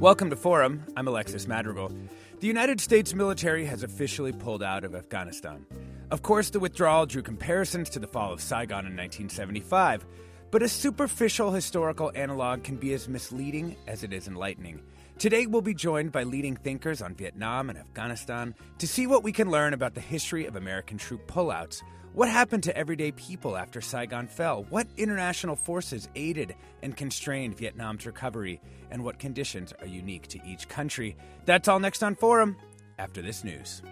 Welcome to Forum. I'm Alexis Madrigal. The United States military has officially pulled out of Afghanistan. Of course, the withdrawal drew comparisons to the fall of Saigon in 1975, but a superficial historical analog can be as misleading as it is enlightening. Today, we'll be joined by leading thinkers on Vietnam and Afghanistan to see what we can learn about the history of American troop pullouts, what happened to everyday people after Saigon fell? What international forces aided and constrained Vietnam's recovery? And what conditions are unique to each country? That's all next on Forum after this news.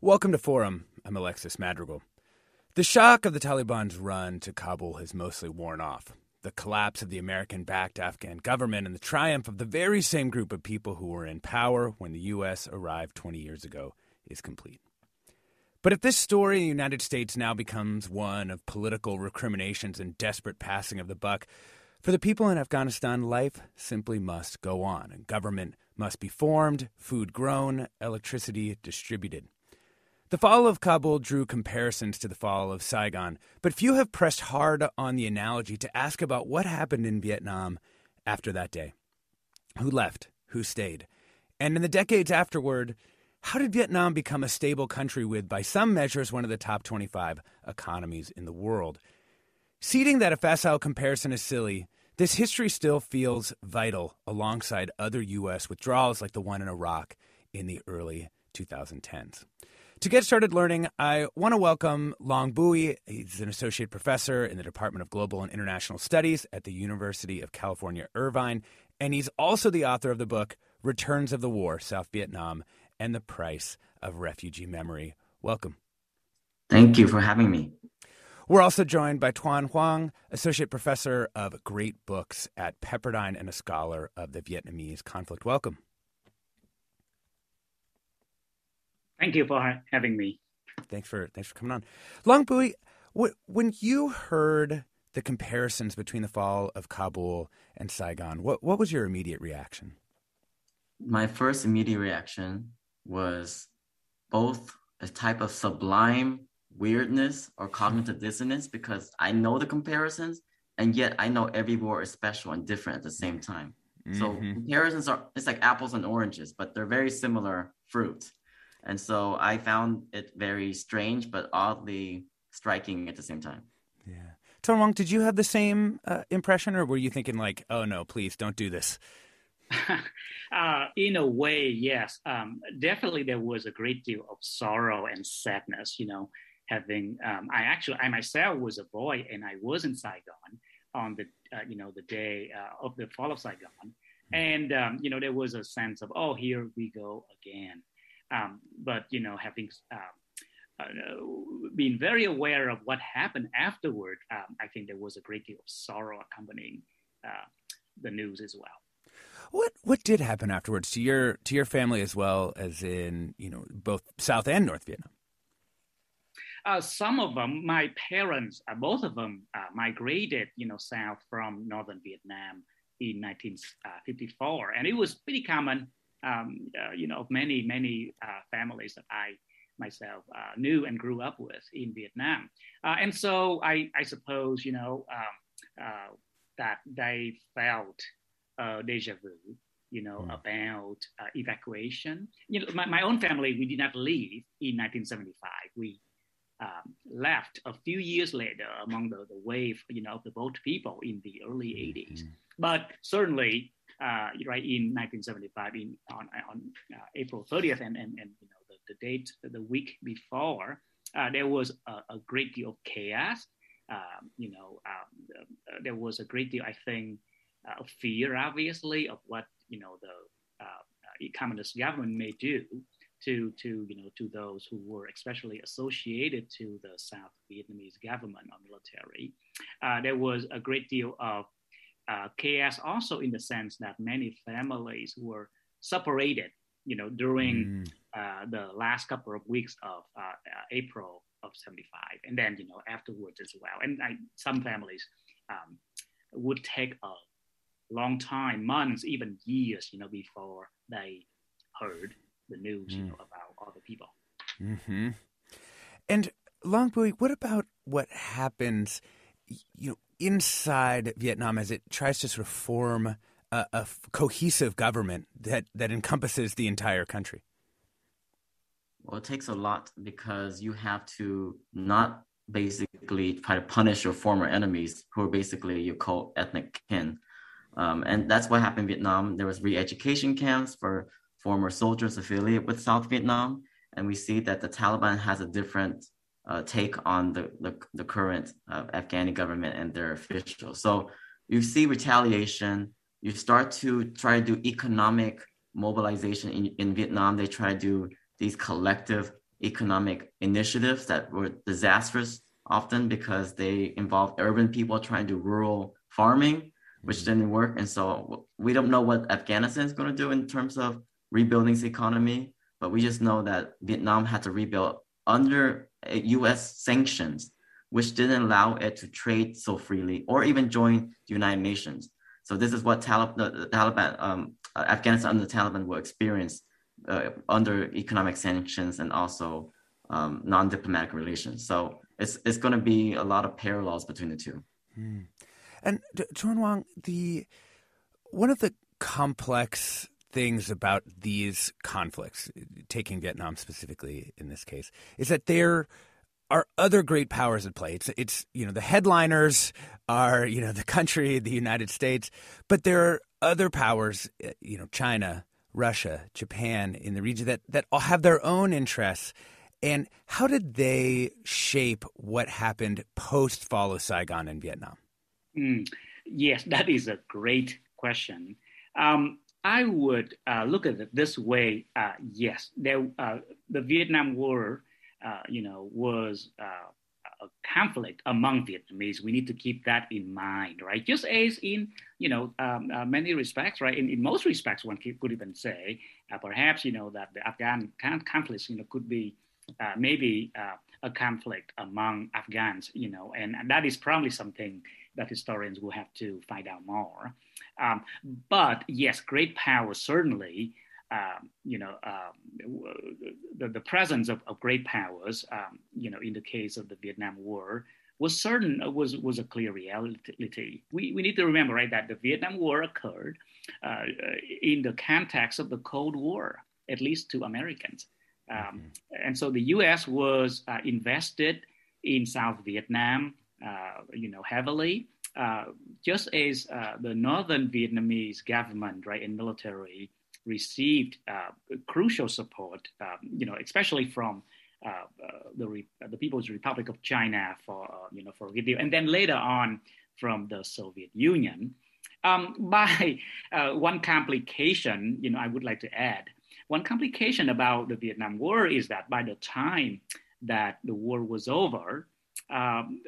Welcome to Forum. I'm Alexis Madrigal. The shock of the Taliban's run to Kabul has mostly worn off. The collapse of the American backed Afghan government and the triumph of the very same group of people who were in power when the U.S. arrived 20 years ago is complete. But if this story in the United States now becomes one of political recriminations and desperate passing of the buck, for the people in Afghanistan, life simply must go on, and government must be formed, food grown, electricity distributed. The fall of Kabul drew comparisons to the fall of Saigon, but few have pressed hard on the analogy to ask about what happened in Vietnam after that day. Who left? Who stayed? And in the decades afterward, how did Vietnam become a stable country with, by some measures, one of the top 25 economies in the world? Ceding that a facile comparison is silly, this history still feels vital alongside other U.S. withdrawals like the one in Iraq in the early 2010s. To get started learning, I want to welcome Long Bui. He's an associate professor in the Department of Global and International Studies at the University of California, Irvine, and he's also the author of the book Returns of the War, South Vietnam, and the Price of Refugee Memory. Welcome. Thank you for having me. We're also joined by Tuan Hoang, associate professor of great books at Pepperdine and a scholar of the Vietnamese conflict. Welcome. Thank you for having me. Thanks for thanks for coming on. Long Bui, when you heard the comparisons between the fall of Kabul and Saigon, what what was your immediate reaction? My first immediate reaction was both a type of sublime weirdness or cognitive dissonance because I know the comparisons and yet I know every war is special and different at the same time. Mm-hmm. So comparisons are it's like apples and oranges, but they're very similar fruits. And so I found it very strange, but oddly striking at the same time. Yeah. Tuan Hoang, did you have the same uh, impression, or were you thinking like, "Oh no, please don't do this"? uh, in a way, yes. Um, definitely, there was a great deal of sorrow and sadness. You know, having um, I actually I myself was a boy, and I was in Saigon on the uh, you know the day uh, of the fall of Saigon, mm-hmm. and um, you know there was a sense of oh here we go again. Um, but you know, having um, uh, been very aware of what happened afterward, um, I think there was a great deal of sorrow accompanying uh, the news as well. What what did happen afterwards to your to your family as well as in you know both South and North Vietnam? Uh, some of them, my parents, uh, both of them uh, migrated, you know, south from northern Vietnam in 1954, and it was pretty common um, uh, you know, of many, many uh, families that I myself uh, knew and grew up with in Vietnam. Uh, and so I, I, suppose, you know, um, uh, that they felt deja vu, you know, mm. about evacuation. You know, my, my own family, we did not leave in 1975. We um, left a few years later among the, the wave, you know, of the boat people in the early 80s. Mm-hmm. But certainly, uh, right in 1975, in on, on uh, April 30th, and, and, and you know the, the date, the week before, uh, there was a, a, great deal of chaos. Um, you know, um, uh, there was a great deal, I think, uh, of fear, obviously, of what you know the uh, communist government may do to to you know to those who were especially associated to the South Vietnamese government or military. There was a great deal of uh, chaos also in the sense that many families were separated, you know, during mm. uh, the last couple of weeks of uh, uh, April of 75, and then you know afterwards as well. And I, some families um, would take a long time, months, even years, you know, before they heard the news, mm. you know, about other people. Mm-hmm. And Long what about what happens, you know, inside Vietnam as it tries to sort of form a, cohesive government that that encompasses the entire country? Well, it takes a lot because you have to not basically try to punish your former enemies who are basically your co-ethnic kin. Um, and that's what happened in Vietnam. There was re-education camps for former soldiers affiliated with South Vietnam, and we see that the Taliban has a different uh, take on the, the, the current uh, Afghani government and their officials. So you see retaliation. You start to try to do economic mobilization in, in Vietnam. They try to do these collective economic initiatives that were disastrous often because they involve urban people trying to do rural farming, which didn't work. And so we don't know what Afghanistan is going to do in terms of rebuilding its economy, but we just know that Vietnam had to rebuild under US sanctions, which didn't allow it to trade so freely or even join the United Nations. So this is what Talib, the Taliban, um, uh, Afghanistan under the Taliban will experience uh, under economic sanctions and also um, non-diplomatic relations. So it's it's going to be a lot of parallels between the two. Hmm. And Tuan Hoang, the one of the complex things about these conflicts, taking Vietnam specifically in this case, is that there are other great powers at play. It's, it's you know the headliners are you know the country, the United States, but there are other powers, eh, you know China, Russia, Japan in the region that that all have their own interests. And how did they shape what happened post fall of Saigon in Vietnam? Mm, yes, that is a great question. Um, I would uh, look at it this way. Uh, yes, there, uh, the Vietnam War, uh, you know, was uh, a conflict among Vietnamese. We need to keep that in mind, right? Just as in, you know, um, uh, many respects, right? In, in most respects, one could even say, perhaps, you know, that the Afghan conflict, you know, could be maybe a conflict among Afghans, you know, and, and that is probably something that historians will have to find out more. Um, but yes, great power certainly. Um, you know, um, the, the presence of, of great powers, um, you know, in the case of the Vietnam War, was certain was was a clear reality. We we need to remember, right, that the Vietnam War occurred uh, in the context of the Cold War, at least to Americans, um, mm-hmm. and so the U.S. was uh, invested in South Vietnam, uh, you know, heavily. Uh, just as uh, the northern Vietnamese government, right, and military received uh, crucial support, um, you know, especially from uh, uh, the Re- the People's Republic of China for you know for and then later on from the Soviet Union. Um, by one complication, you know, I would like to add one complication about the Vietnam War is that by the time that the war was over, um,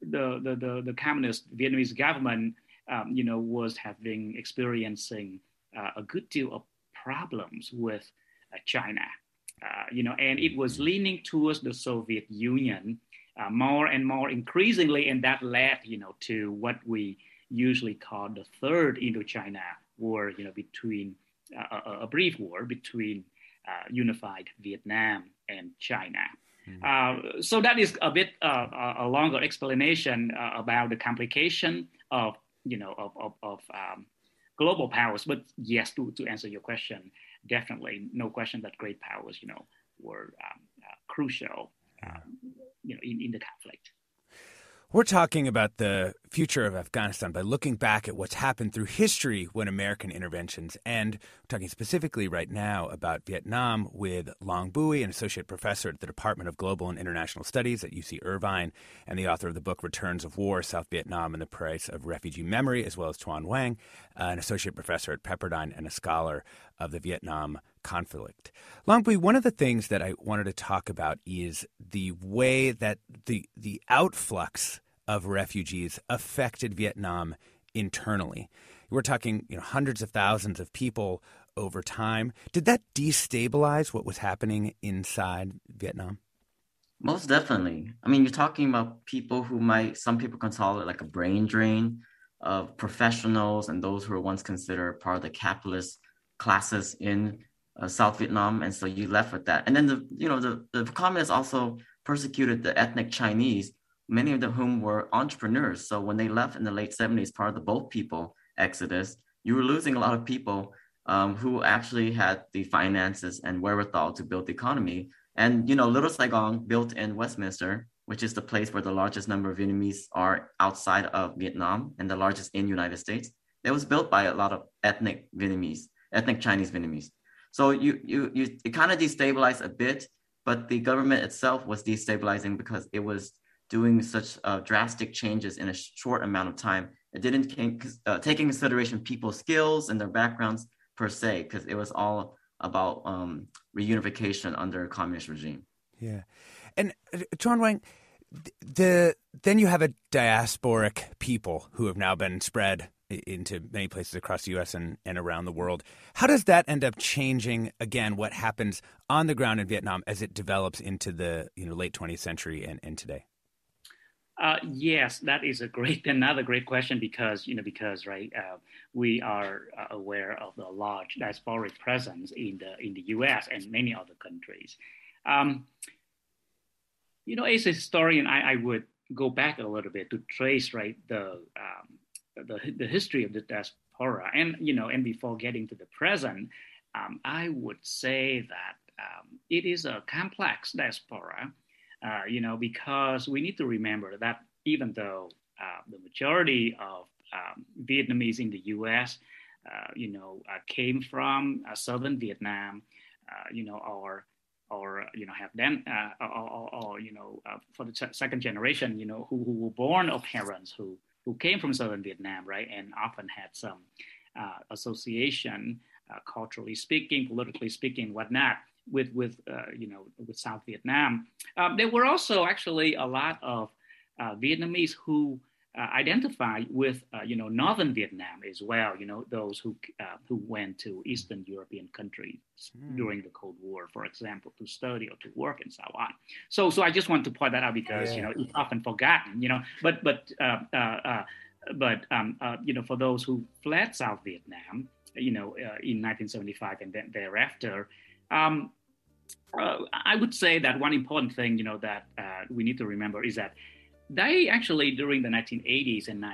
the, the, the, the communist Vietnamese government, um, you know, was having experiencing uh, a good deal of problems with uh, China, uh, you know, and it was leaning towards the Soviet Union uh, more and more increasingly, and that led, you know, to what we usually call the third Indochina war, you know, between uh, a, a brief war between uh, unified Vietnam and China. Mm-hmm. Uh, so that is a bit uh, a longer explanation uh, about the complication of you know of of, of um, global powers. But yes, to, to answer your question, definitely no question that great powers you know were um, uh, crucial um, you know, in, in the conflict. We're talking about the future of Afghanistan by looking back at what's happened through history when American interventions, and we're talking specifically right now about Vietnam with Long Bui, an associate professor at the Department of Global and International Studies at UC Irvine, and the author of the book Returns of War South Vietnam and the Price of Refugee Memory, as well as Tuan Hoang, uh, an associate professor at Pepperdine and a scholar of the Vietnam conflict. Long Bui, one of the things that I wanted to talk about is the way that the the outflux of refugees affected Vietnam internally. We're talking, you know, hundreds of thousands of people over time. Did that destabilize what was happening inside Vietnam? Most definitely. I mean, you're talking about people who might, some people call it like a brain drain of professionals and those who were once considered part of the capitalist classes in uh, South Vietnam, and so you left with that. And then the you know the the communists also persecuted the ethnic Chinese, many of whom were entrepreneurs. So when they left in the late 70s, part of the boat people exodus, you were losing a lot of people um, who actually had the finances and wherewithal to build the economy. And you know, Little Saigon built in Westminster, which is the place where the largest number of Vietnamese are outside of Vietnam and the largest in the United States. It was built by a lot of ethnic Vietnamese, ethnic Chinese Vietnamese. So you you you it kind of destabilized a bit, but the government itself was destabilizing because it was doing such uh, drastic changes in a short amount of time. It didn't uh, take in consideration people's skills and their backgrounds per se, because it was all about um, reunification under a communist regime. Yeah, and uh, Tuan Hoang, the then you have a diasporic people who have now been spread into many places across the U.S. and, and around the world. How does that end up changing again what happens on the ground in Vietnam as it develops into the you know late 20th century and, and today? Uh, yes, that is a great another great question because you know because right uh, we are uh, aware of the large diasporic presence in the in the U.S. and many other countries. Um, you know, as a historian, I, I, would go back a little bit to trace right the um, the, the history of the diaspora and you know and before getting to the present um, i would say that um, it is a complex diaspora uh, you know because we need to remember that even though uh, the majority of um, vietnamese in the us uh, you know uh, came from uh, southern vietnam uh, you know or or you know have then or, or, or, you know for the second generation you know who, who were born of parents who who came from southern Vietnam, right, and often had some uh, association, uh, culturally speaking, politically speaking, whatnot, with with uh, you know with South Vietnam. Um, there were also actually a lot of uh, Vietnamese who uh, identify with uh, you know northern Vietnam as well. You know those who uh, who went to Eastern European countries mm. during the Cold War, for example, to study or to work and so on. So so I just want to point that out because yeah. you know it's often forgotten. You know, but but uh, uh, uh, but um, you know for those who fled South Vietnam, you know in 1975 and then thereafter. Um, I would say that one important thing, you know, that we need to remember is that they actually during the 1980s and, uh,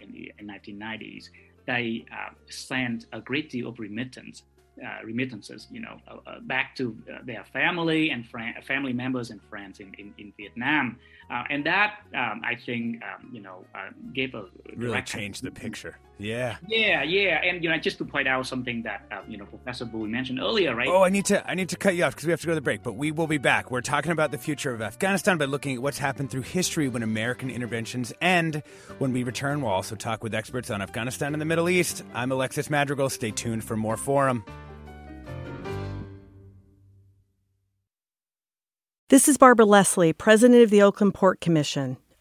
in the 1990s they uh, sent a great deal of remittance uh, remittances, you know, uh, uh back to uh, their family and friend, family members and friends in, in, in Vietnam. Uh, and that, um, I think, um, you know, gave a really changed the picture. Yeah. Yeah, yeah, and you know, just to point out something that uh, you know Professor Bui mentioned earlier, right? Oh, I need to I need to cut you off because we have to go to the break. But we will be back. We're talking about the future of Afghanistan by looking at what's happened through history when American interventions end. When we return, we'll also talk with experts on Afghanistan and the Middle East. I'm Alexis Madrigal. Stay tuned for more Forum. This is Barbara Leslie, President of the Oakland Port Commission.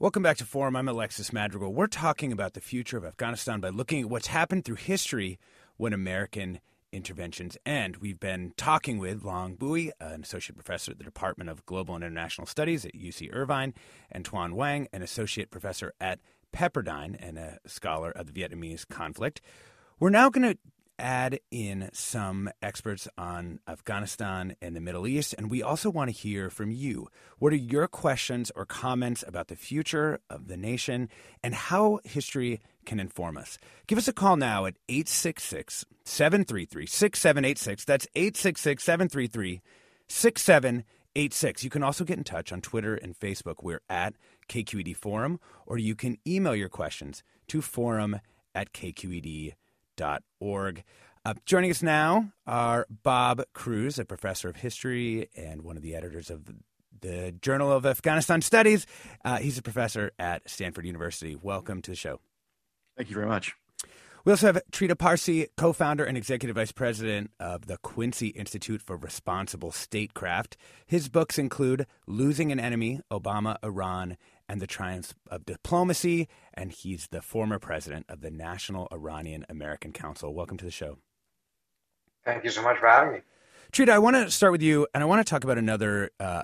Welcome back to Forum. I'm Alexis Madrigal. We're talking about the future of Afghanistan by looking at what's happened through history when American interventions end. We've been talking with Long Bui, an associate professor at the Department of Global and International Studies at UC Irvine, and Tuan Hoang, an associate professor at Pepperdine and a scholar of the Vietnamese conflict. We're now going to add in some experts on Afghanistan and the Middle East, and we also want to hear from you. What are your questions or comments about the future of the nation and how history can inform us? Give us a call now at 866 733 6786. That's 866 733 6786. You can also get in touch on Twitter and Facebook. We're at KQED Forum, or you can email your questions to forum at kqed.com org. Uh, joining us now are Bob Crews, a professor of history and one of the editors of the, the Journal of Afghanistan Studies. Uh, he's a professor at Stanford University. Welcome to the show. Thank you very much. We also have Trita Parsi, co founder and executive vice president of the Quincy Institute for Responsible Statecraft. His books include Losing an Enemy, Obama, Iran, and the Triumphs of Diplomacy. And he's the former president of the National Iranian American Council. Welcome to the show. Thank you so much for having me. Trita, I want to start with you, and I want to talk about another uh,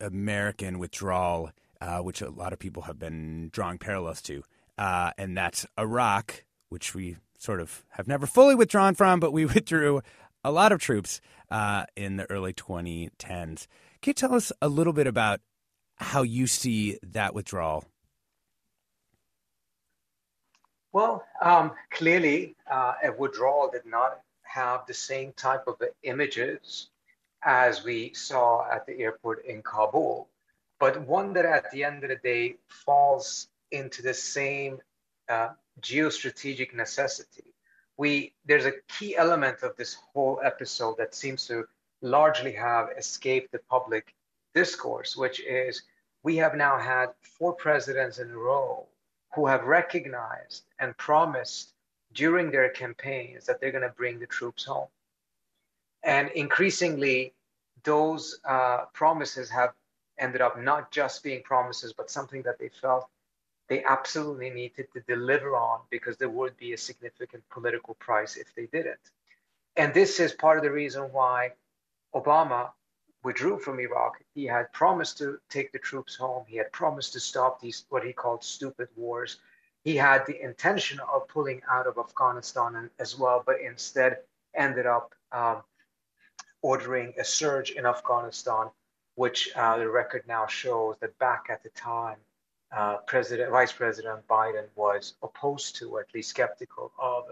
American withdrawal, uh, which a lot of people have been drawing parallels to, uh, and that's Iraq which we sort of have never fully withdrawn from, but we withdrew a lot of troops uh, in the early 2010s. Can you tell us a little bit about how you see that withdrawal? Well, um, clearly, uh, a withdrawal did not have the same type of images as we saw at the airport in Kabul, but one that at the end of the day falls into the same uh, geostrategic necessity. We there's a key element of this whole episode that seems to largely have escaped the public discourse, which is we have now had four presidents in a row who have recognized and promised during their campaigns that they're going to bring the troops home. And increasingly, those uh, promises have ended up not just being promises, but something that they felt they absolutely needed to deliver on because there would be a significant political price if they didn't. And this is part of the reason why Obama withdrew from Iraq. He had promised to take the troops home. He had promised to stop these, what he called stupid wars. He had the intention of pulling out of Afghanistan as well, but instead ended up um, ordering a surge in Afghanistan, which uh, the record now shows that back at the time, uh, President, Vice President Biden was opposed to, or at least skeptical of.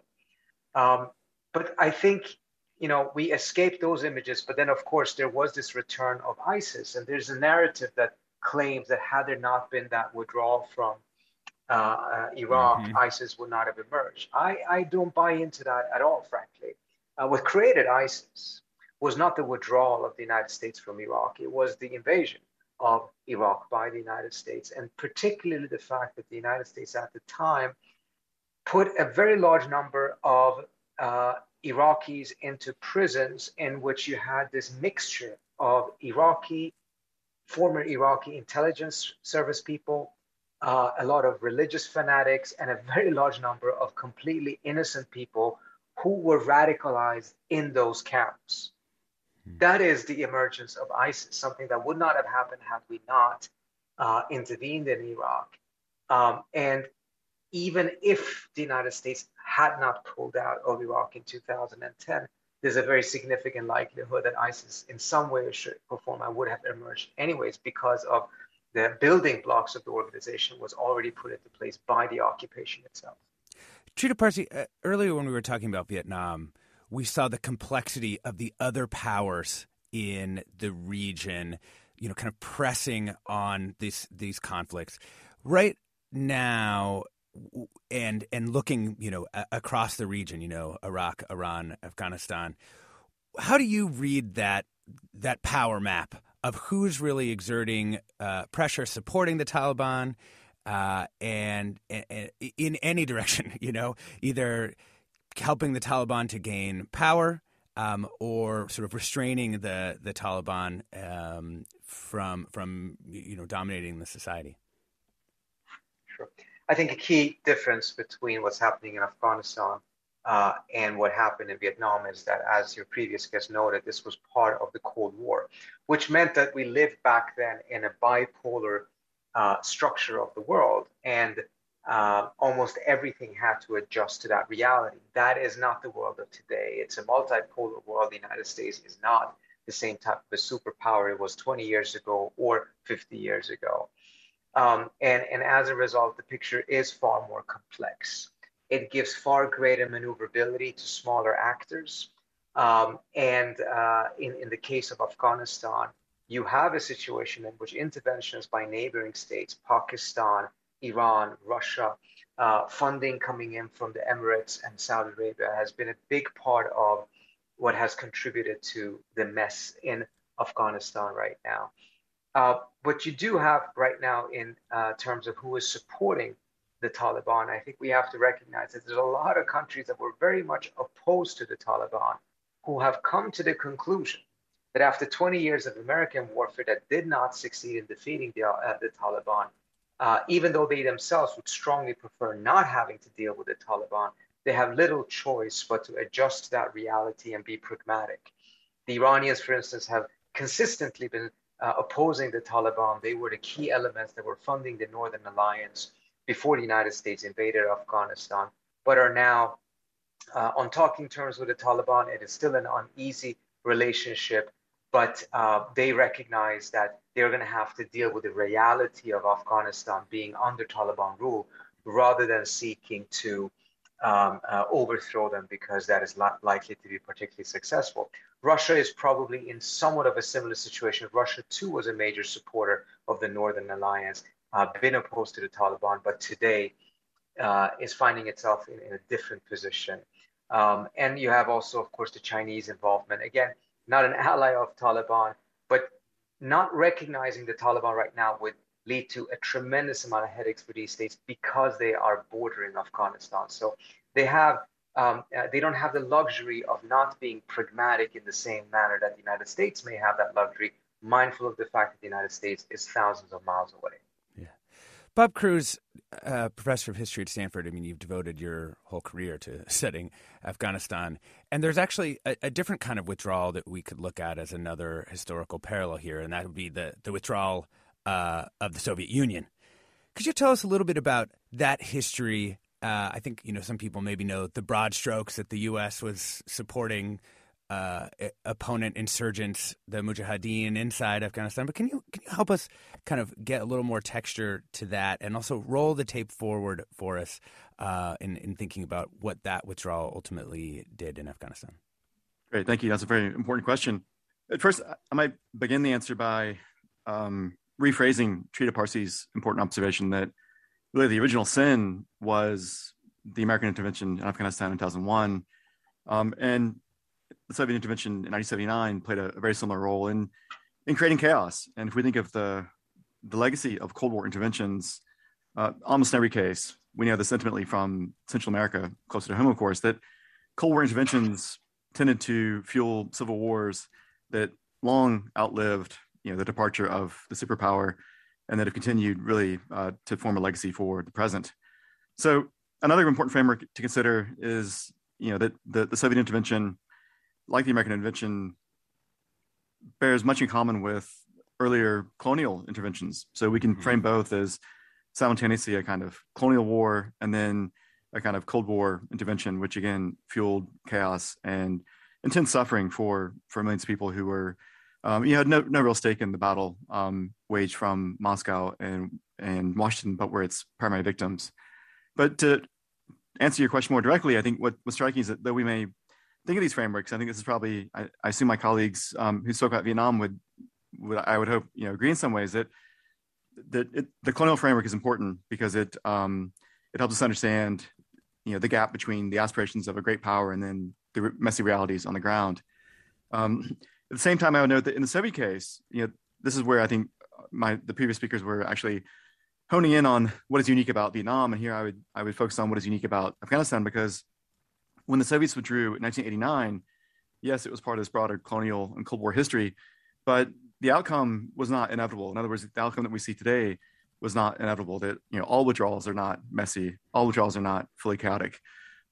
Um, but I think, you know, we escaped those images. But then, of course, there was this return of ISIS, and there's a narrative that claims that had there not been that withdrawal from uh, uh, Iraq, mm-hmm. ISIS would not have emerged. I, I don't buy into that at all, frankly. Uh, what created ISIS was not the withdrawal of the United States from Iraq; it was the invasion of Iraq by the United States, and particularly the fact that the United States at the time put a very large number of uh, Iraqis into prisons in which you had this mixture of Iraqi, former Iraqi intelligence service people, uh, a lot of religious fanatics, and a very large number of completely innocent people who were radicalized in those camps. Hmm. That is the emergence of ISIS, something that would not have happened had we not uh, intervened in Iraq. Um, and even if the United States had not pulled out of Iraq in 2010, there's a very significant likelihood that ISIS, in some way, or shape, or form, would have emerged anyways because of the building blocks of the organization was already put into place by the occupation itself. Trita Parsi, uh, earlier when we were talking about Vietnam, we saw the complexity of the other powers in the region, you know, kind of pressing on these these conflicts. Right now, and and looking, you know, across the region, you know, Iraq, Iran, Afghanistan. How do you read that that power map of who's really exerting uh, pressure, supporting the Taliban, uh, and, and, in any direction? You know, either helping the Taliban to gain power um, or sort of restraining the the Taliban um, from from you know dominating the society. Sure, I think a key difference between what's happening in Afghanistan uh, and what happened in Vietnam is that, as your previous guest noted, this was part of the Cold War, which meant that we lived back then in a bipolar uh, structure of the world, and uh, almost everything had to adjust to that reality. That is not the world of today. It's a multipolar world. The United States is not the same type of a superpower it was 20 years ago or 50 years ago. Um, and, and as a result, the picture is far more complex. It gives far greater maneuverability to smaller actors. Um, and uh, in, in the case of Afghanistan, you have a situation in which interventions by neighboring states, Pakistan, Iran, Russia, uh, funding coming in from the Emirates and Saudi Arabia has been a big part of what has contributed to the mess in Afghanistan right now. Uh, what you do have right now in uh, terms of who is supporting the Taliban, I think we have to recognize that there's a lot of countries that were very much opposed to the Taliban who have come to the conclusion that after 20 years of American warfare that did not succeed in defeating the, uh, the Taliban, uh, even though they themselves would strongly prefer not having to deal with the Taliban, they have little choice but to adjust to that reality and be pragmatic. The Iranians, for instance, have consistently been uh, opposing the Taliban. They were the key elements that were funding the Northern Alliance before the United States invaded Afghanistan, but are now uh, on talking terms with the Taliban. It is still an uneasy relationship, but uh, they recognize that they're going to have to deal with the reality of Afghanistan being under Taliban rule rather than seeking to um, uh, overthrow them because that is not likely to be particularly successful. Russia is probably in somewhat of a similar situation. Russia, too, was a major supporter of the Northern Alliance, uh, been opposed to the Taliban, but today uh, is finding itself in, in a different position. Um, and you have also, of course, the Chinese involvement. Again, not an ally of Taliban, but not recognizing the Taliban right now would lead to a tremendous amount of headaches for these states because they are bordering Afghanistan. So they have um, uh, they don't have the luxury of not being pragmatic in the same manner that the United States may have that luxury, mindful of the fact that the United States is thousands of miles away. Yeah, Bob Crews, uh, professor of history at Stanford, I mean, you've devoted your whole career to studying Afghanistan. And there's actually a, a, different kind of withdrawal that we could look at as another historical parallel here, and that would be the, the withdrawal uh, of the Soviet Union. Could you tell us a little bit about that history? Uh, I think you know some people maybe know the broad strokes that the U.S. was supporting uh, opponent insurgents, the Mujahideen inside Afghanistan. But can you can you help us kind of get a little more texture to that, and also roll the tape forward for us uh, in in thinking about what that withdrawal ultimately did in Afghanistan? Great, thank you. That's a very important question. At first, I might begin the answer by um, rephrasing Trita Parsi's important observation that really the original sin was the American intervention in Afghanistan in 2001. Um, and the Soviet intervention in 1979 played a, a, very similar role in in creating chaos. And if we think of the the legacy of Cold War interventions, uh, almost in every case, we know this intimately from Central America, closer to home, of course, that Cold War interventions tended to fuel civil wars that long outlived, you know, the departure of the superpower, and that have continued really uh, to form a legacy for the present. So another important framework to consider is, you know, that the, the Soviet intervention like the American intervention, bears much in common with earlier colonial interventions. So we can mm-hmm. frame both as simultaneously a kind of colonial war and then a kind of Cold War intervention, which again fueled chaos and intense suffering for for millions of people who were, um, you had no no real stake in the battle um, waged from Moscow and and Washington, but were its primary victims. But to answer your question more directly, I think what what's striking is that though we may think of these frameworks. I think this is probably, I, I assume my colleagues um, who spoke about Vietnam would, would, I would hope, you know, agree in some ways that, that it, the colonial framework is important because it, um, it helps us understand, you know, the gap between the aspirations of a great power and then the messy realities on the ground. Um, at the same time, I would note that in the Soviet case, you know, this is where I think my the previous speakers were actually honing in on what is unique about Vietnam, and here I would I would focus on what is unique about Afghanistan because when the Soviets withdrew in 1989, yes, it was part of this broader colonial and Cold War history, but the outcome was not inevitable. In other words, the outcome that we see today was not inevitable. That you know, all withdrawals are not messy. All withdrawals are not fully chaotic.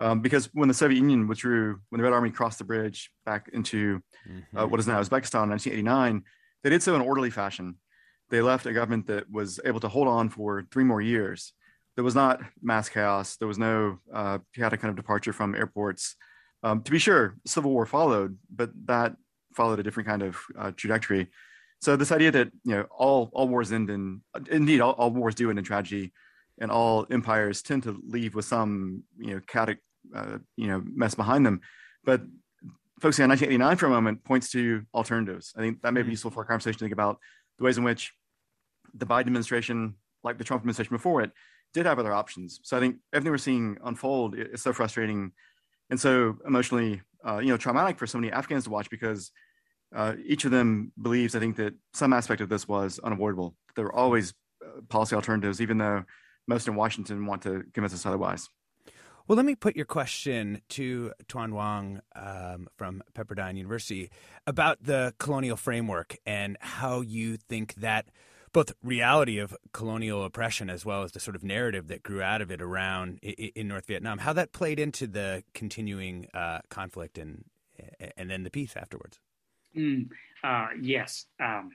Um, because when the Soviet Union withdrew, when the Red Army crossed the bridge back into uh, mm-hmm. uh, what is now Uzbekistan in 1989, they did so in orderly fashion. They left a government that was able to hold on for three more years there was not mass chaos. There was no uh, chaotic kind of departure from airports. Um, to be sure, civil war followed, but that followed a different kind of uh, trajectory. So this idea that you know all all wars end in indeed all, all wars do end in tragedy, and all empires tend to leave with some you know chaotic uh, you know mess behind them. But focusing on 1989 for a moment points to alternatives. I think that may be mm-hmm. useful for a conversation to think about the ways in which the Biden administration, like the Trump administration before it, did have other options. So I think everything we're seeing unfold is so frustrating and so emotionally, uh, you know, traumatic for so many Afghans to watch because uh, each of them believes, I think, that some aspect of this was unavoidable. There were always uh, policy alternatives, even though most in Washington want to convince us otherwise. Well, let me put your question to Tuan Hoang um, from Pepperdine University about the colonial framework and how you think that both reality of colonial oppression as well as the sort of narrative that grew out of it around in North Vietnam, how that played into the continuing uh, conflict and and then the peace afterwards. Mm, uh, yes, um,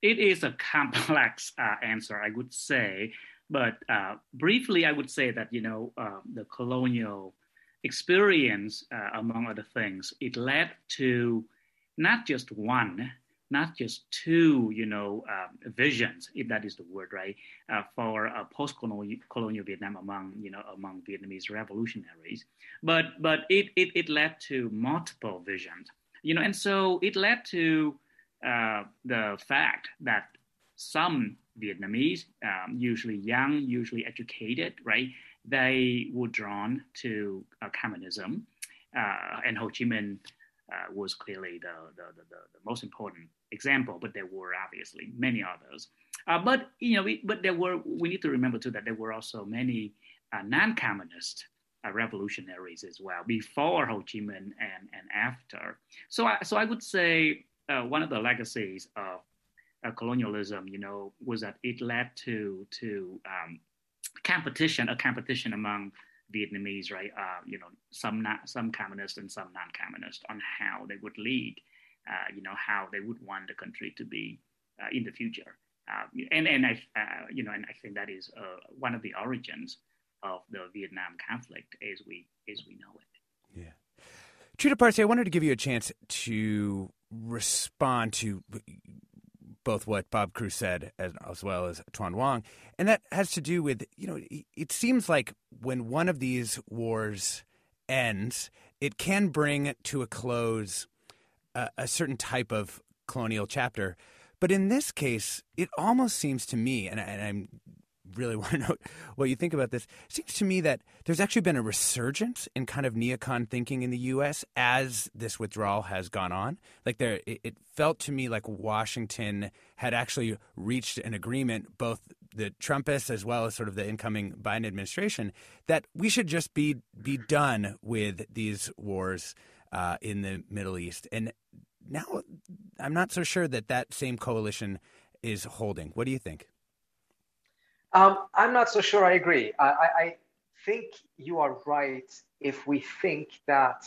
it is a complex uh, answer, I would say. But uh, briefly, I would say that you know uh, the colonial experience, uh, among other things, it led to not just one, not just two, you know, um, visions, if that is the word, right, uh, for uh, post-colonial Vietnam among, you know, among Vietnamese revolutionaries, but but it it, it led to multiple visions, you know, and so it led to uh, the fact that some Vietnamese, um, usually young, usually educated, right? They were drawn to uh, communism, uh, and Ho Chi Minh uh, was clearly the, the, the, the, most important example, but there were obviously many others. Uh, but you know, we, but there were. We need to remember too that there were also many uh, non-communist revolutionaries as well before Ho Chi Minh and and after. So I, so I would say one of the legacies of uh, colonialism, you know, was that it led to to um, competition, a competition among Vietnamese, right? Uh, you know, some not, some communist and some non-communist on how they would lead, uh, you know, how they would want the country to be uh, in the future. Uh, and and I, uh, you know, and I think that is one of the origins of the Vietnam conflict as we as we know it. Yeah. Trita Parsi, I wanted to give you a chance to respond to both what Bob Crews said as, as, well as Tuan Hoang. And that has to do with, you know, it seems like when one of these wars ends, it can bring to a close a, a certain type of colonial chapter. But in this case, it almost seems to me, and, and I'm really want to know what you think about this. It seems to me that there's actually been a resurgence in kind of neocon thinking in the U.S. as this withdrawal has gone on. Like there, it, it felt to me like Washington had actually reached an agreement, both the Trumpists as well as sort of the incoming Biden administration, that we should just be be done with these wars uh, in the Middle East. And now, I'm not so sure that that same coalition is holding. What do you think? Um, I'm not so sure I agree. I, I, think you are right if we think that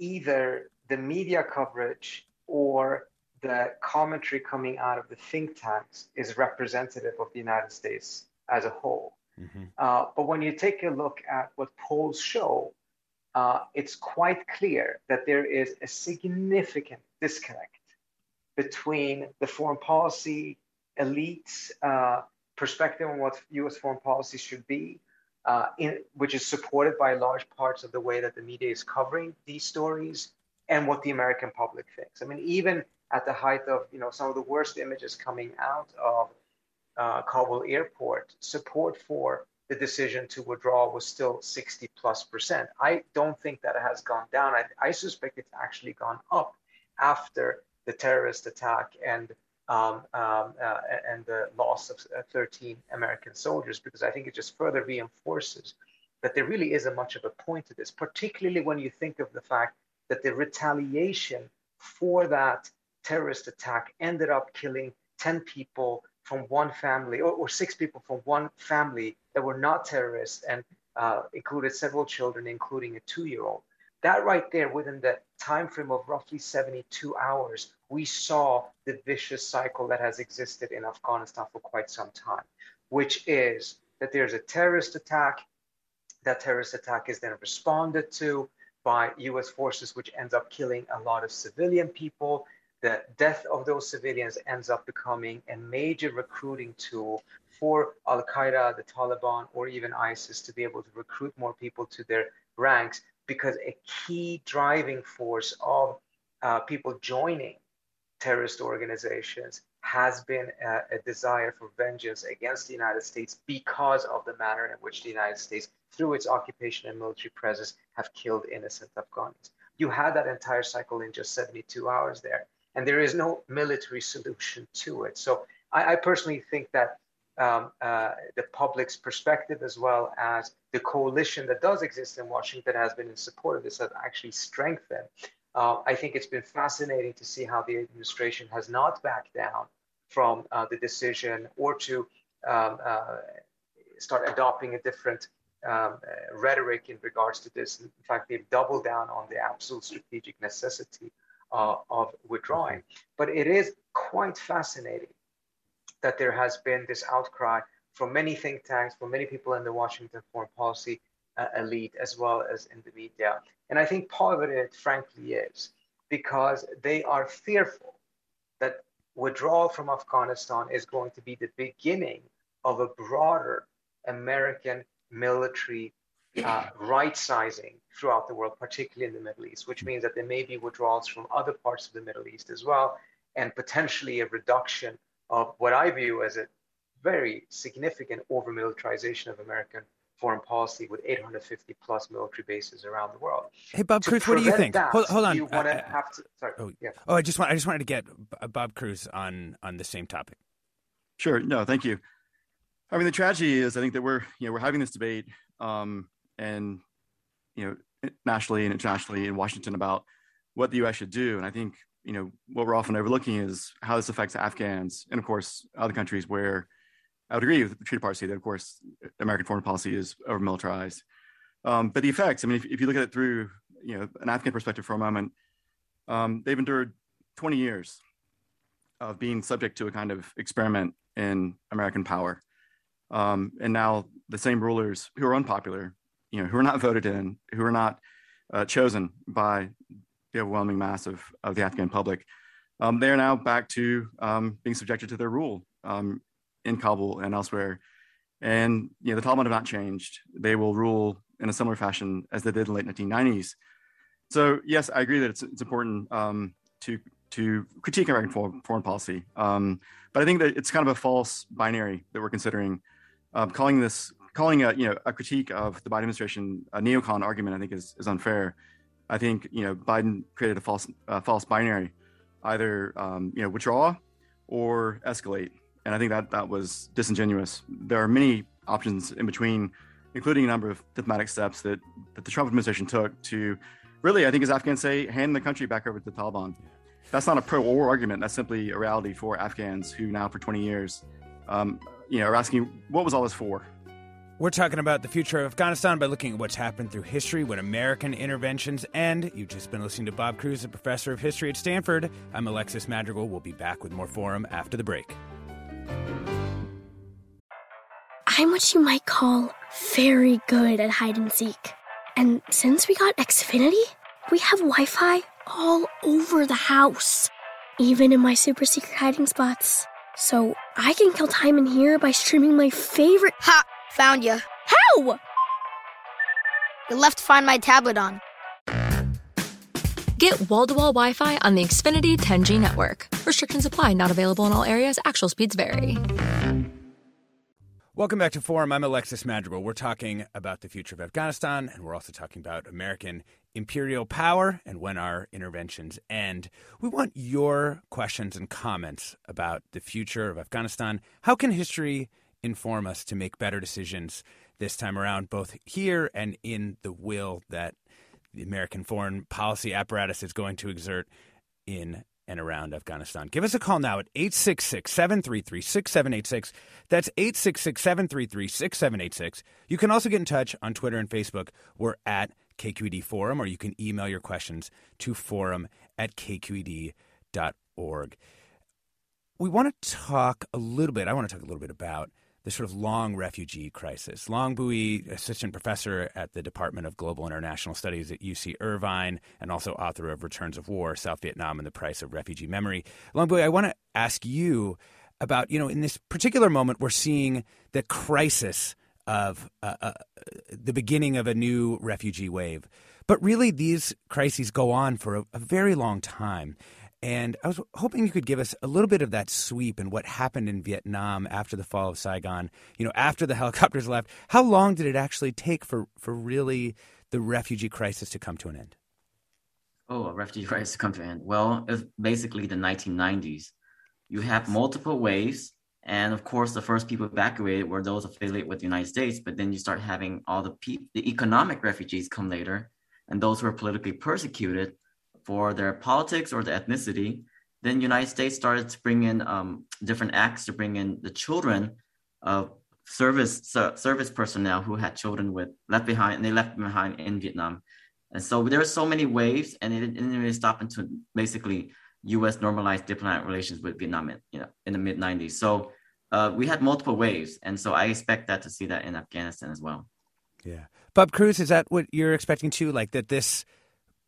either the media coverage or the commentary coming out of the think tanks is representative of the United States as a whole. Mm-hmm. Uh, but when you take a look at what polls show, uh, it's quite clear that there is a significant disconnect between the foreign policy elites uh, perspective on what U.S. foreign policy should be, uh, in, which is supported by large parts of the way that the media is covering these stories and what the American public thinks. I mean, even at the height of you know some of the worst images coming out of uh, Kabul airport, support for the decision to withdraw was still 60 plus percent. I don't think that it has gone down. I, I suspect it's actually gone up after the terrorist attack and um, um, uh, and the loss of uh, 13 American soldiers, because I think it just further reinforces that there really isn't much of a point to this, particularly when you think of the fact that the retaliation for that terrorist attack ended up killing 10 people from one family, or, or six people from one family that were not terrorists and uh, included several children, including a two year old. That right there, within the time frame of roughly 72 hours, we saw the vicious cycle that has existed in Afghanistan for quite some time, which is that there's a terrorist attack. That terrorist attack is then responded to by US forces, which ends up killing a lot of civilian people. The death of those civilians ends up becoming a major recruiting tool for Al Qaeda, the Taliban, or even ISIS to be able to recruit more people to their ranks because a key driving force of uh, people joining terrorist organizations has been a, a, desire for vengeance against the United States because of the manner in which the United States, through its occupation and military presence, have killed innocent Afghans. You had that entire cycle in just 72 hours there, and there is no military solution to it. So I, I personally think that um, uh, the public's perspective, as well as the coalition that does exist in Washington, has been in support of this, has actually strengthened. Uh, I think it's been fascinating to see how the administration has not backed down from uh, the decision or to um, uh, start adopting a different um, uh, rhetoric in regards to this. In fact, they've doubled down on the absolute strategic necessity uh, of withdrawing. But it is quite fascinating that there has been this outcry from many think tanks, from many people in the Washington foreign policy uh, elite, as well as in the media. And I think part of it, frankly, is because they are fearful that withdrawal from Afghanistan is going to be the beginning of a broader American military uh, right sizing throughout the world, particularly in the Middle East, which means that there may be withdrawals from other parts of the Middle East as well, and potentially a reduction of what I view as a very significant over militarization of American foreign policy with 850 plus military bases around the world. Hey, Bob to Crews, what do you think? That, hold, hold, on. You want to uh, have to. Sorry. Oh, yeah. Oh, I just want. I just wanted to get Bob Crews on on the same topic. Sure. No, thank you. I mean, the tragedy is, I think that we're you know we're having this debate, um, and you know, nationally and internationally in Washington about what the U.S. should do, and I think you know what we're often overlooking is how this affects Afghans and of course other countries where I would agree with the Trita Parsi that of course American foreign policy is over militarized. Um, but the effects, I mean, if, if, you look at it through you know an Afghan perspective for a moment, um, they've endured 20 years of being subject to a kind of experiment in American power. Um, and now the same rulers who are unpopular, you know, who are not voted in, who are not uh, chosen by the overwhelming mass of, of the Afghan public. Um, they are now back to um, being subjected to their rule um, in Kabul and elsewhere. And you know, the Taliban have not changed. They will rule in a similar fashion as they did in the late 1990s. So yes, I agree that it's, it's important um, to to critique American foreign, foreign policy, um, but I think that it's kind of a false binary that we're considering. Um, calling this calling a you know a critique of the Biden administration a neocon argument, I think is is unfair. I think you know Biden created a false false binary, either um, you know withdraw or escalate, and I think that that was disingenuous. There are many options in between, including a number of diplomatic steps that that the Trump administration took to really, I think, as Afghans say, hand the country back over to the Taliban. That's not a pro-war argument. That's simply a reality for Afghans who now, for 20 years, um, you know, are asking, what was all this for? We're talking about the future of Afghanistan by looking at what's happened through history, when American interventions end. You've just been listening to Bob Crews, a professor of history at Stanford. I'm Alexis Madrigal. We'll be back with more Forum after the break. I'm what you might call very good at hide and seek. And since we got Xfinity, we have Wi Fi all over the house, even in my super secret hiding spots. So I can kill time in here by streaming my favorite. Ha! Found you. How? You left to Find My tablet on. Get wall to wall Wi Fi on the Xfinity 10G network. Restrictions apply, not available in all areas. Actual speeds vary. Welcome back to Forum. I'm Alexis Madrigal. We're talking about the future of Afghanistan, and we're also talking about American imperial power and when our interventions end. We want your questions and comments about the future of Afghanistan. How can history inform us to make better decisions this time around, both here and in the will that the American foreign policy apparatus is going to exert in and around Afghanistan. Give us a call now at 866 733 6786. That's 866 733 6786. You can also get in touch on Twitter and Facebook. We're at KQED Forum, or you can email your questions to forum at kqed.org we want to talk a little bit. I want to talk a little bit about the sort of long refugee crisis. Long Bui, assistant professor at the Department of Global International Studies at UC Irvine, and also author of Returns of War, South Vietnam and the Price of Refugee Memory. Long Bui, I want to ask you about, you know, in this particular moment, we're seeing the crisis of uh, uh, the beginning of a new refugee wave. But really, these crises go on for a, a very long time. And I was hoping you could give us a little bit of that sweep and what happened in Vietnam after the fall of Saigon. You know, after the helicopters left, how long did it actually take for, for really the refugee crisis to come to an end? Oh, a refugee crisis to come to an end. Well, it's basically the 1990s. You have multiple waves. And of course, the first people evacuated were those affiliated with the United States. But then you start having all the, pe- the economic refugees come later and those who are politically persecuted for their politics or their ethnicity, then United States started to bring in um, different acts to bring in the children of service service personnel who had children with left behind and they left behind in Vietnam. And so there are so many waves, and it didn't really stop until basically U.S. normalized diplomatic relations with Vietnam, in, you know, in the mid '90s. So uh, we had multiple waves, and so I expect that to see that in Afghanistan as well. Yeah, Bob Crews, is that what you're expecting too? Like that this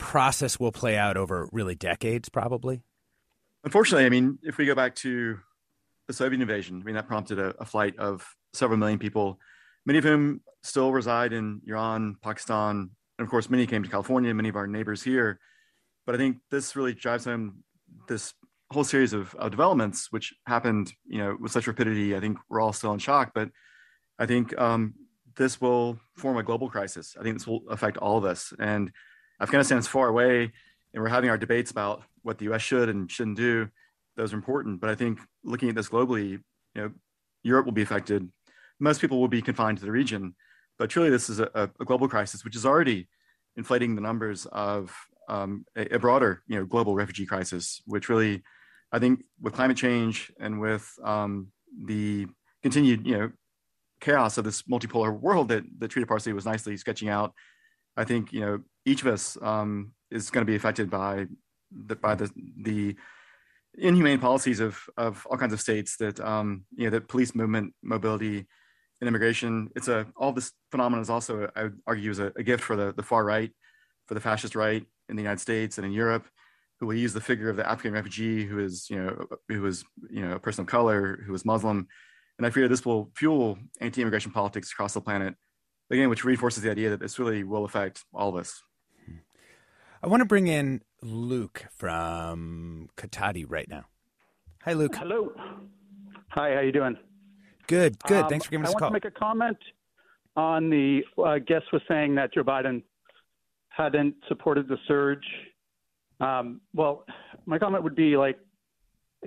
process will play out over really decades, probably? Unfortunately, I mean, if we go back to the Soviet invasion, I mean, that prompted a, a flight of several million people, many of whom still reside in Iran, Pakistan, and of course, many came to California, many of our neighbors here. But I think this really drives home this whole series of, of developments, which happened, you know, with such rapidity. I think we're all still in shock, but I think um, this will form a global crisis. I think this will affect all of us. And Afghanistan is far away, and we're having our debates about what the U.S. should and shouldn't do. Those are important, but I think looking at this globally, you know, Europe will be affected. Most people will be confined to the region, but truly, this is a, a global crisis, which is already inflating the numbers of um, a, a, broader, you know, global refugee crisis, which really, I think, with climate change and with um, the continued, you know, chaos of this multipolar world that that Trita Parsi was nicely sketching out, I think you know each of us um, is going to be affected by the by the the inhumane policies of of all kinds of states that um, you know that police movement mobility and immigration it's a all this phenomenon is also i would argue is a, a, gift for the the far right for the fascist right in the united states and in europe who will use the figure of the african refugee who is you know who is you know a person of color who is muslim and i fear this will fuel anti-immigration politics across the planet again, which reinforces the idea that this really will affect all of us. I want to bring in Luke from Cotati right now. Hi, Luke. Hello. Hi, how you doing? Good, good. Um, Thanks for giving us a call. I want to make a comment on the uh, guest was saying that Joe Biden hadn't supported the surge. Um, well, my comment would be like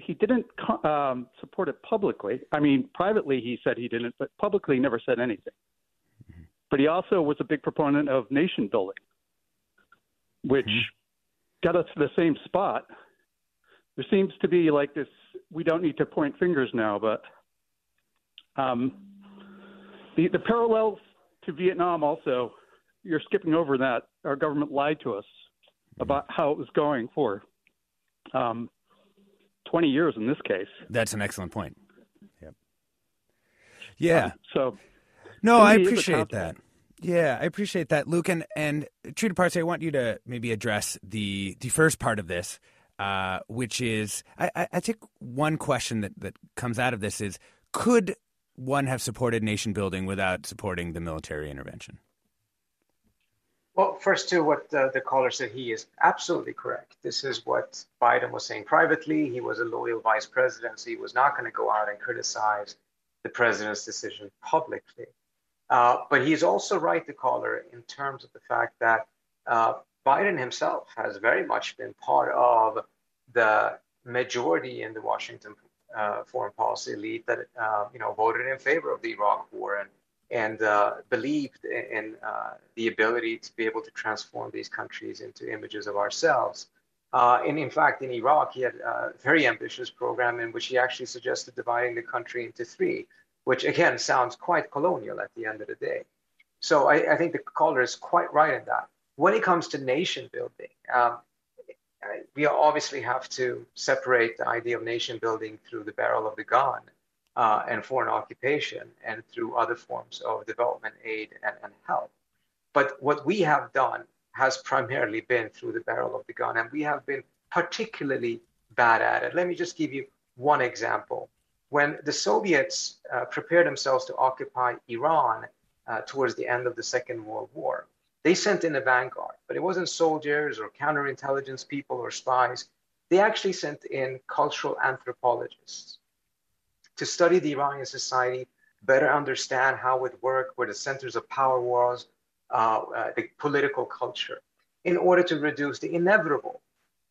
he didn't um, support it publicly. I mean, privately he said he didn't, but publicly he never said anything but he also was a big proponent of nation building, which mm-hmm. got us to the same spot. There seems to be like this we don't need to point fingers now, but um, the, the parallels to Vietnam also, you're skipping over that. Our government lied to us about how it was going for um, 20 years in this case. That's an excellent point. Yep. Yeah. Um, so no, I appreciate that. Yeah, I appreciate that, Luke. And and Trita Parsi, I want you to maybe address the the first part of this, uh, which is I, I think one question that, that comes out of this is could one have supported nation building without supporting the military intervention? Well, first to what the, the caller said, he is absolutely correct. This is what Biden was saying privately. He was a loyal vice president, so he was not going to go out and criticize the president's decision publicly. Uh, but he's also right, the caller, in terms of the fact that uh, Biden himself has very much been part of the majority in the Washington uh, foreign policy elite that uh, you know voted in favor of the Iraq War and and uh, believed in, in the ability to be able to transform these countries into images of ourselves. and in fact, in Iraq, he had a very ambitious program in which he actually suggested dividing the country into three which again sounds quite colonial at the end of the day. So I, I think the caller is quite right in that. When it comes to nation building, um, we obviously have to separate the idea of nation building through the barrel of the gun uh, and foreign occupation and through other forms of development aid and, and help. But what we have done has primarily been through the barrel of the gun, and we have been particularly bad at it. Let me just give you one example. When the Soviets uh, prepared themselves to occupy Iran uh, towards the end of the Second World War, they sent in a vanguard, but it wasn't soldiers or counterintelligence people or spies. They actually sent in cultural anthropologists to study the Iranian society, better understand how it worked, where the centers of power was, uh, uh, the political culture, in order to reduce the inevitable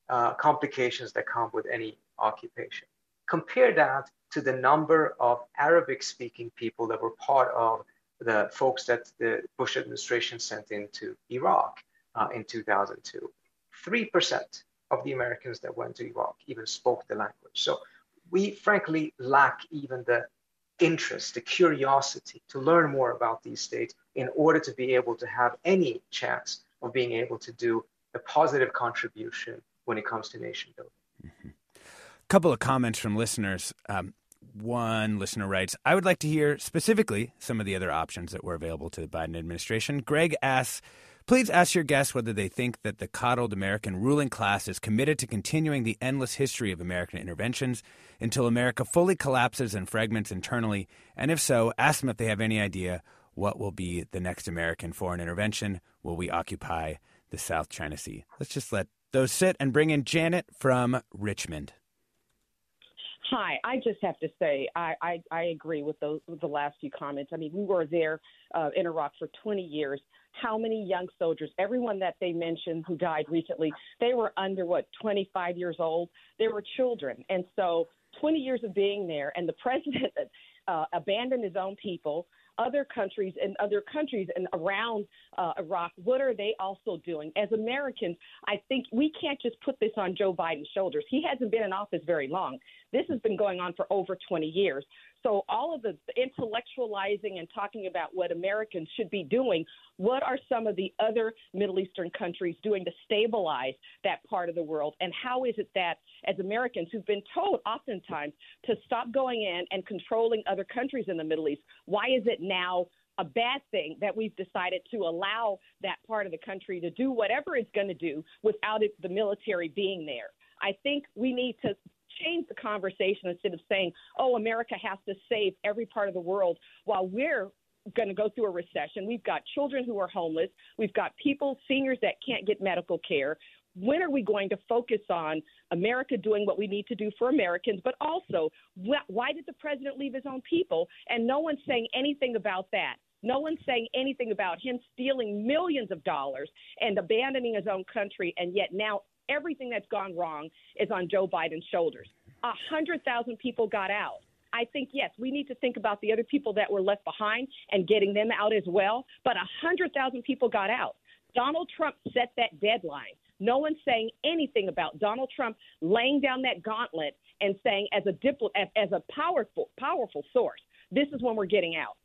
uh, complications that come with any occupation. Compare that to the number of Arabic speaking people that were part of the folks that the Bush administration sent into Iraq uh, in 2002. 3% of the Americans that went to Iraq even spoke the language. So we frankly lack even the interest, the curiosity to learn more about these states in order to be able to have any chance of being able to do a positive contribution when it comes to nation building. Mm-hmm. A couple of comments from listeners. Um, one listener writes, I would like to hear specifically some of the other options that were available to the Biden administration. Greg asks, Please ask your guests whether they think that the coddled American ruling class is committed to continuing the endless history of American interventions until America fully collapses and fragments internally. And if so, ask them if they have any idea what will be the next American foreign intervention. Will we occupy the South China Sea? Let's just let those sit and bring in Janet from Richmond. Hi, I just have to say I, I, I agree with, those, with the last few comments. I mean, we were there uh, in Iraq for 20 years. How many young soldiers, everyone that they mentioned who died recently, they were under what, 25 years old? They were children. And so 20 years of being there, and the president uh, abandoned his own people other countries and other countries and around uh, Iraq, what are they also doing? As Americans, I think we can't just put this on Joe Biden's shoulders. He hasn't been in office very long. This has been going on for over 20 years. So all of the intellectualizing and talking about what Americans should be doing, what are some of the other Middle Eastern countries doing to stabilize that part of the world? And how is it that as Americans who've been told oftentimes to stop going in and controlling other countries in the Middle East, why is it now a bad thing that we've decided to allow that part of the country to do whatever it's going to do without it, the military being there? I think we need to change the conversation instead of saying, oh, America has to save every part of the world while we're going to go through a recession. We've got children who are homeless. We've got people, seniors that can't get medical care. When are we going to focus on America doing what we need to do for Americans, but also why did the president leave his own people? And no one's saying anything about that. No one's saying anything about him stealing millions of dollars and abandoning his own country, and yet now everything that's gone wrong is on Joe Biden's shoulders. A hundred thousand people got out. I think yes, we need to think about the other people that were left behind and getting them out as well. But a hundred thousand people got out. Donald Trump set that deadline. No one's saying anything about Donald Trump laying down that gauntlet and saying, as a dipl- as, as a powerful powerful source, this is when we're getting out.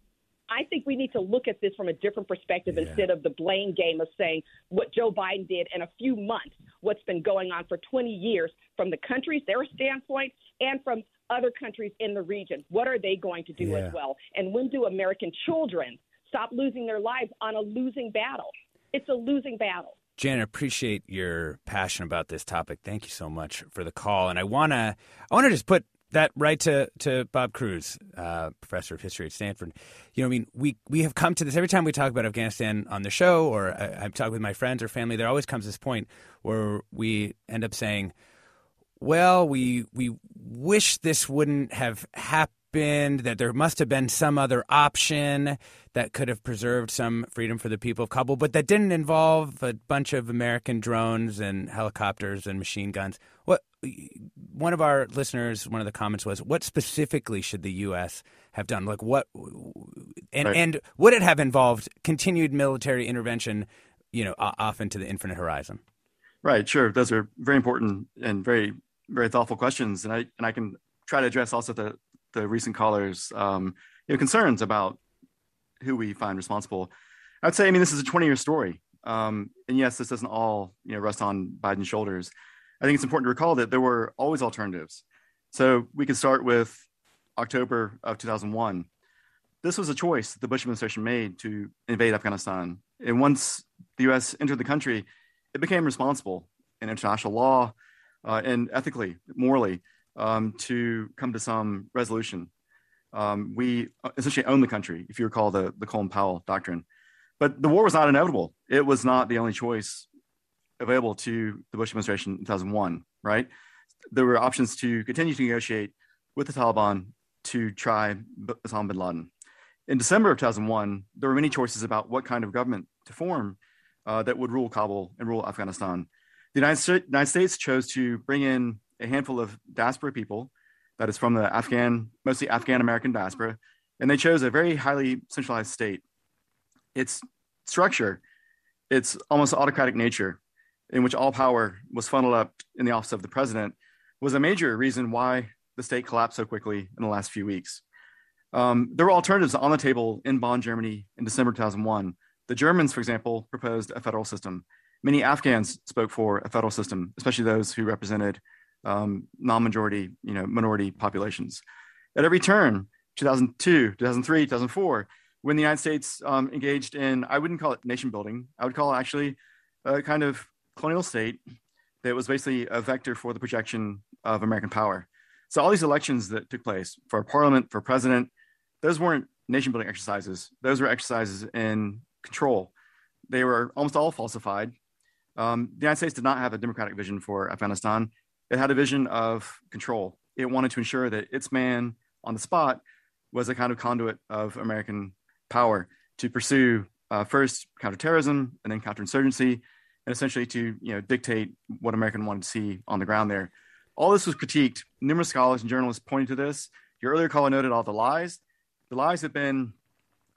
I think we need to look at this from a different perspective yeah. instead of the blame game of saying what Joe Biden did in a few months, what's been going on for 20 years from the countries, their standpoint, and from other countries in the region. What are they going to do yeah. as well? And when do American children stop losing their lives on a losing battle? It's a losing battle. Janet, appreciate your passion about this topic. Thank you so much for the call. And I wanna I wanna just put that right to to Bob Crews, uh, professor of history at Stanford. You know, I mean, we we have come to this every time we talk about Afghanistan on the show, or I, talked with my friends or family. There always comes this point where we end up saying, "Well, we we wish this wouldn't have happened." That there must have been some other option that could have preserved some freedom for the people of Kabul, but that didn't involve a bunch of American drones and helicopters and machine guns. What one of our listeners, one of the comments was, "What specifically should the U.S. have done? Like what, and right. and would it have involved continued military intervention, you know, off into the infinite horizon?" Right. Sure. Those are very important and very very thoughtful questions, and I and I can try to address also the the recent callers, um, you know, concerns about who we find responsible. I'd say, I mean, this is a 20 year story. Um, and yes, this doesn't all, you know, rest on Biden's shoulders. I think it's important to recall that there were always alternatives. So we could start with October of 2001. This was a choice the Bush administration made to invade Afghanistan. And once the U.S. entered the country, it became responsible in international law uh, and ethically, morally, um, to come to some resolution. Um, we essentially own the country, if you recall the, the Colin Powell doctrine. But the war was not inevitable. It was not the only choice available to the Bush administration in 2001, right? There were options to continue to negotiate with the Taliban to try Osama bin Laden. In December of 2001, there were many choices about what kind of government to form uh, that would rule Kabul and rule Afghanistan. The United, United States chose to bring in a handful of diaspora people, that is from the Afghan, mostly Afghan American diaspora, and they chose a very highly centralized state. Its structure, its almost autocratic nature, in which all power was funneled up in the office of the president, was a major reason why the state collapsed so quickly in the last few weeks. Um, there were alternatives on the table in Bonn, Germany in December 2001. The Germans, for example, proposed a federal system. Many Afghans spoke for a federal system, especially those who represented um, non-majority, you know, minority populations. At every turn, 2002, 2003, 2004, when the United States um, engaged in, I wouldn't call it nation building, I would call it actually a kind of colonial state that was basically a vector for the projection of American power. So all these elections that took place for parliament, for president, those weren't nation building exercises. Those were exercises in control. They were almost all falsified. Um, the United States did not have a democratic vision for Afghanistan. It had a vision of control. It wanted to ensure that its man on the spot was a kind of conduit of American power to pursue uh, first counterterrorism and then counterinsurgency, and essentially to you know dictate what American wanted to see on the ground there. All this was critiqued. Numerous scholars and journalists pointed to this. Your earlier caller noted all the lies. The lies have been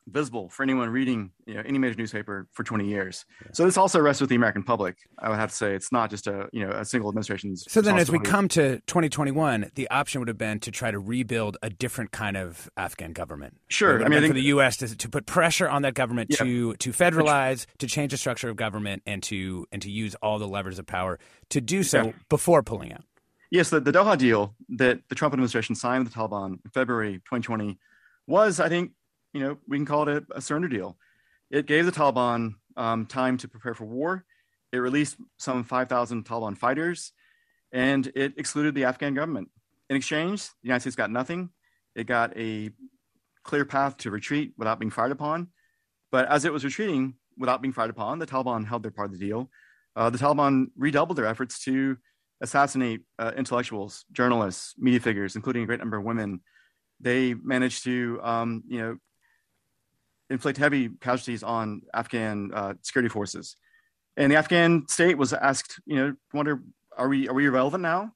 visible for anyone reading you know, any major newspaper for 20 years. Yeah. So this also rests with the American public. I would have to say it's not just a you know a single administration's. So then, as we come to 2021, the option would have been to try to rebuild a different kind of Afghan government. Sure, I mean, I for the U.S. To, to, put pressure on that government yeah. to to federalize, to change the structure of government, and to and to use all the levers of power to do so yeah. before pulling out. Yes, the, the Doha deal that the Trump administration signed with the Taliban in February 2020 was, I think, you know, we can call it a, a surrender deal. It gave the Taliban um, time to prepare for war. It released some 5,000 Taliban fighters, and it excluded the Afghan government. In exchange, the United States got nothing. It got a clear path to retreat without being fired upon. But as it was retreating without being fired upon, the Taliban held their part of the deal. Uh, the Taliban redoubled their efforts to assassinate uh, intellectuals, journalists, media figures, including a great number of women. They managed to, um, you know, inflict heavy casualties on Afghan uh, security forces. And the Afghan state was asked, you know, wonder, are we are we irrelevant now?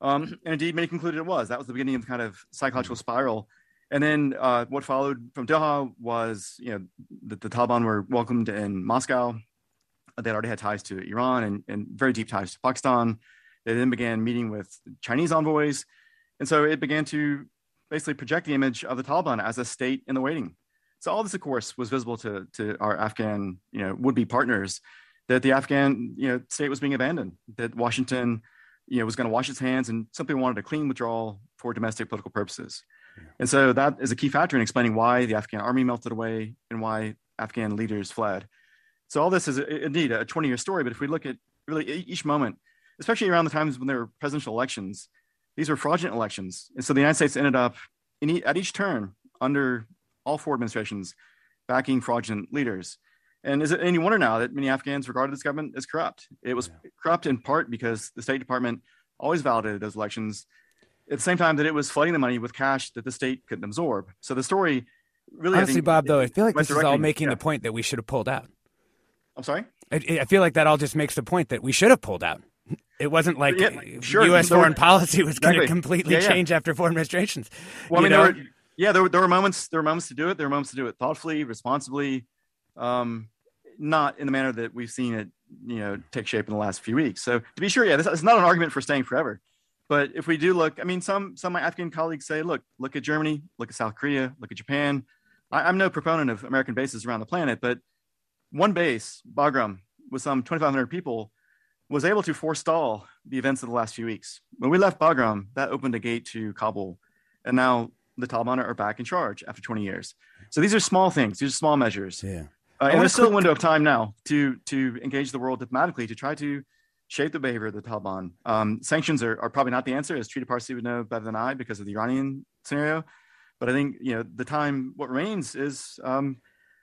Um, and indeed, many concluded it was. That was the beginning of the kind of psychological mm-hmm. spiral. And then uh, what followed from Doha was, you know, that the Taliban were welcomed in Moscow. They already had ties to Iran and, and very deep ties to Pakistan. They then began meeting with Chinese envoys. And so it began to basically project the image of the Taliban as a state in the waiting. So all this, of course, was visible to, to our Afghan, you know, would-be partners that the Afghan, you know, state was being abandoned, that Washington, you know, was going to wash its hands and simply wanted a clean withdrawal for domestic political purposes. Yeah. And so that is a key factor in explaining why the Afghan army melted away and why Afghan leaders fled. So all this is indeed a 20-year story. But if we look at really each moment, especially around the times when there were presidential elections, these were fraudulent elections. And so the United States ended up in, at each turn under all four administrations backing fraudulent leaders. And is it any wonder now that many Afghans regarded this government as corrupt? It was yeah. corrupt in part because the State Department always validated those elections at the same time that it was flooding the money with cash that the state couldn't absorb. So the story really. Honestly, think, Bob, though, I feel like this is all making yeah. the point that we should have pulled out. I'm sorry? I, I, feel like that all just makes the point that we should have pulled out. It wasn't like yeah, sure. U.S. foreign policy was exactly. going to completely yeah, change after four administrations. Well, I mean, there were, yeah, there were, there were moments. There were moments to do it. There were moments to do it thoughtfully, responsibly, um, not in the manner that we've seen it, you know, take shape in the last few weeks. So to be sure, yeah, this is not an argument for staying forever. But if we do look, I mean, some some of my Afghan colleagues say, look, look at Germany, look at South Korea, look at Japan. I, am no proponent of American bases around the planet, but one base, Bagram, with some 2,500 people, was able to forestall the events of the last few weeks. When we left Bagram, that opened a gate to Kabul, and now the Taliban are back in charge after 20 years. So these are small things. These are small measures. Yeah. Uh, and there's still a window of time now to to engage the world diplomatically to try to shape the behavior of the Taliban. Um, sanctions are, are probably not the answer, as Trita Parsi would know better than I because of the Iranian scenario. But I think you know the time. What remains is um,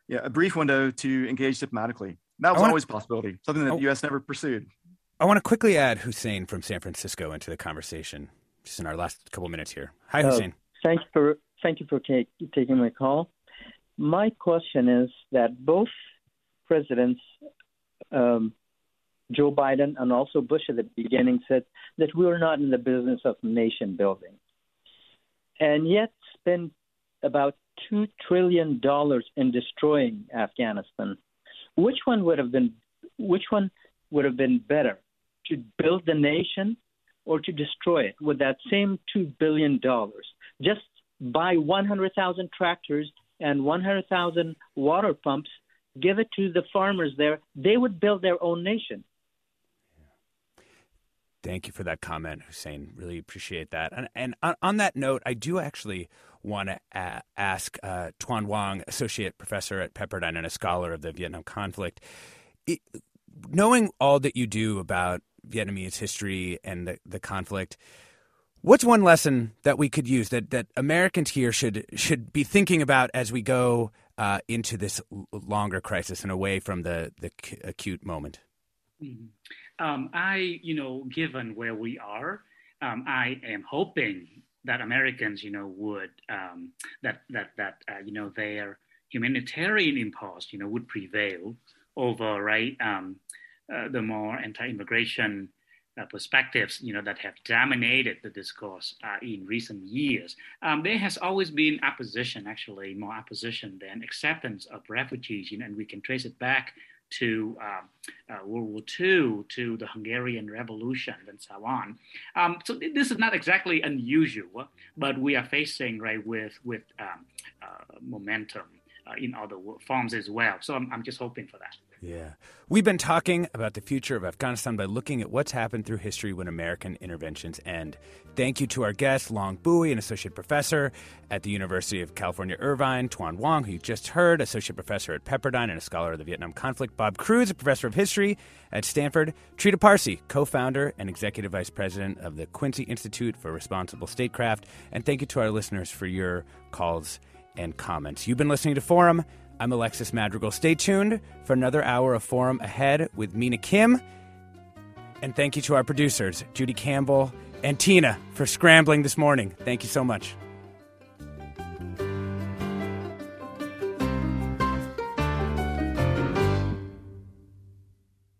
yeah a brief window to engage diplomatically. That was wanna, always a possibility, something that the U.S. never pursued. I want to quickly add Hussein from San Francisco into the conversation, just in our last couple minutes here. Hi, Uh, Hussein. Thank you for thank you for take, taking my call. My question is that both presidents, um, Joe Biden and also Bush at the beginning, said that we are not in the business of nation building, and yet spend about two trillion dollars in destroying Afghanistan. Which one would have been which one would have been better to build the nation or to destroy it with that same two billion dollars? Just buy 100,000 tractors and 100,000 water pumps, give it to the farmers there. They would build their own nation. Thank you for that comment, Hussein. Really appreciate that. And, and on, on that note, I do actually want to a- ask uh, Tuan Hoang, associate professor at Pepperdine and a scholar of the Vietnam conflict. It, knowing all that you do about Vietnamese history and the, the conflict, what's one lesson that we could use that, that Americans here should should be thinking about as we go uh, into this longer crisis and away from the, the acute moment? Mm-hmm. Um, I, you know, given where we are, um, I am hoping that Americans, you know, would um, that that that uh, you know their humanitarian impulse, you know, would prevail over right um, uh, the more anti-immigration uh, perspectives, you know, that have dominated the discourse uh, in recent years. Um, there has always been opposition, actually, more opposition than acceptance of refugees, you know, and we can trace it back to uh, uh, World War II, to the Hungarian Revolution, and so on. Um, so this is not exactly unusual, but we are facing right with with um, uh, momentum in other forms as well. So I'm, I'm just hoping for that. Yeah. We've been talking about the future of Afghanistan by looking at what's happened through history when American interventions end. Thank you to our guest, Long Bui, an associate professor at the University of California, Irvine, Tuan Hoang, who you just heard, associate professor at Pepperdine and a scholar of the Vietnam conflict, Bob Crews, a professor of history at Stanford, Trita Parsi, co founder and executive vice president of the Quincy Institute for Responsible Statecraft. And thank you to our listeners for your calls and comments. You've been listening to Forum. I'm Alexis Madrigal. Stay tuned for another hour of Forum ahead with Mina Kim. And thank you to our producers, Judy Campbell and Tina, for scrambling this morning. Thank you so much.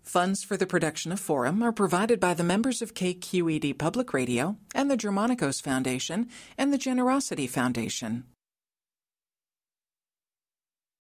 Funds for the production of Forum are provided by the members of KQED Public Radio and the Germanacos Foundation and the Generosity Foundation.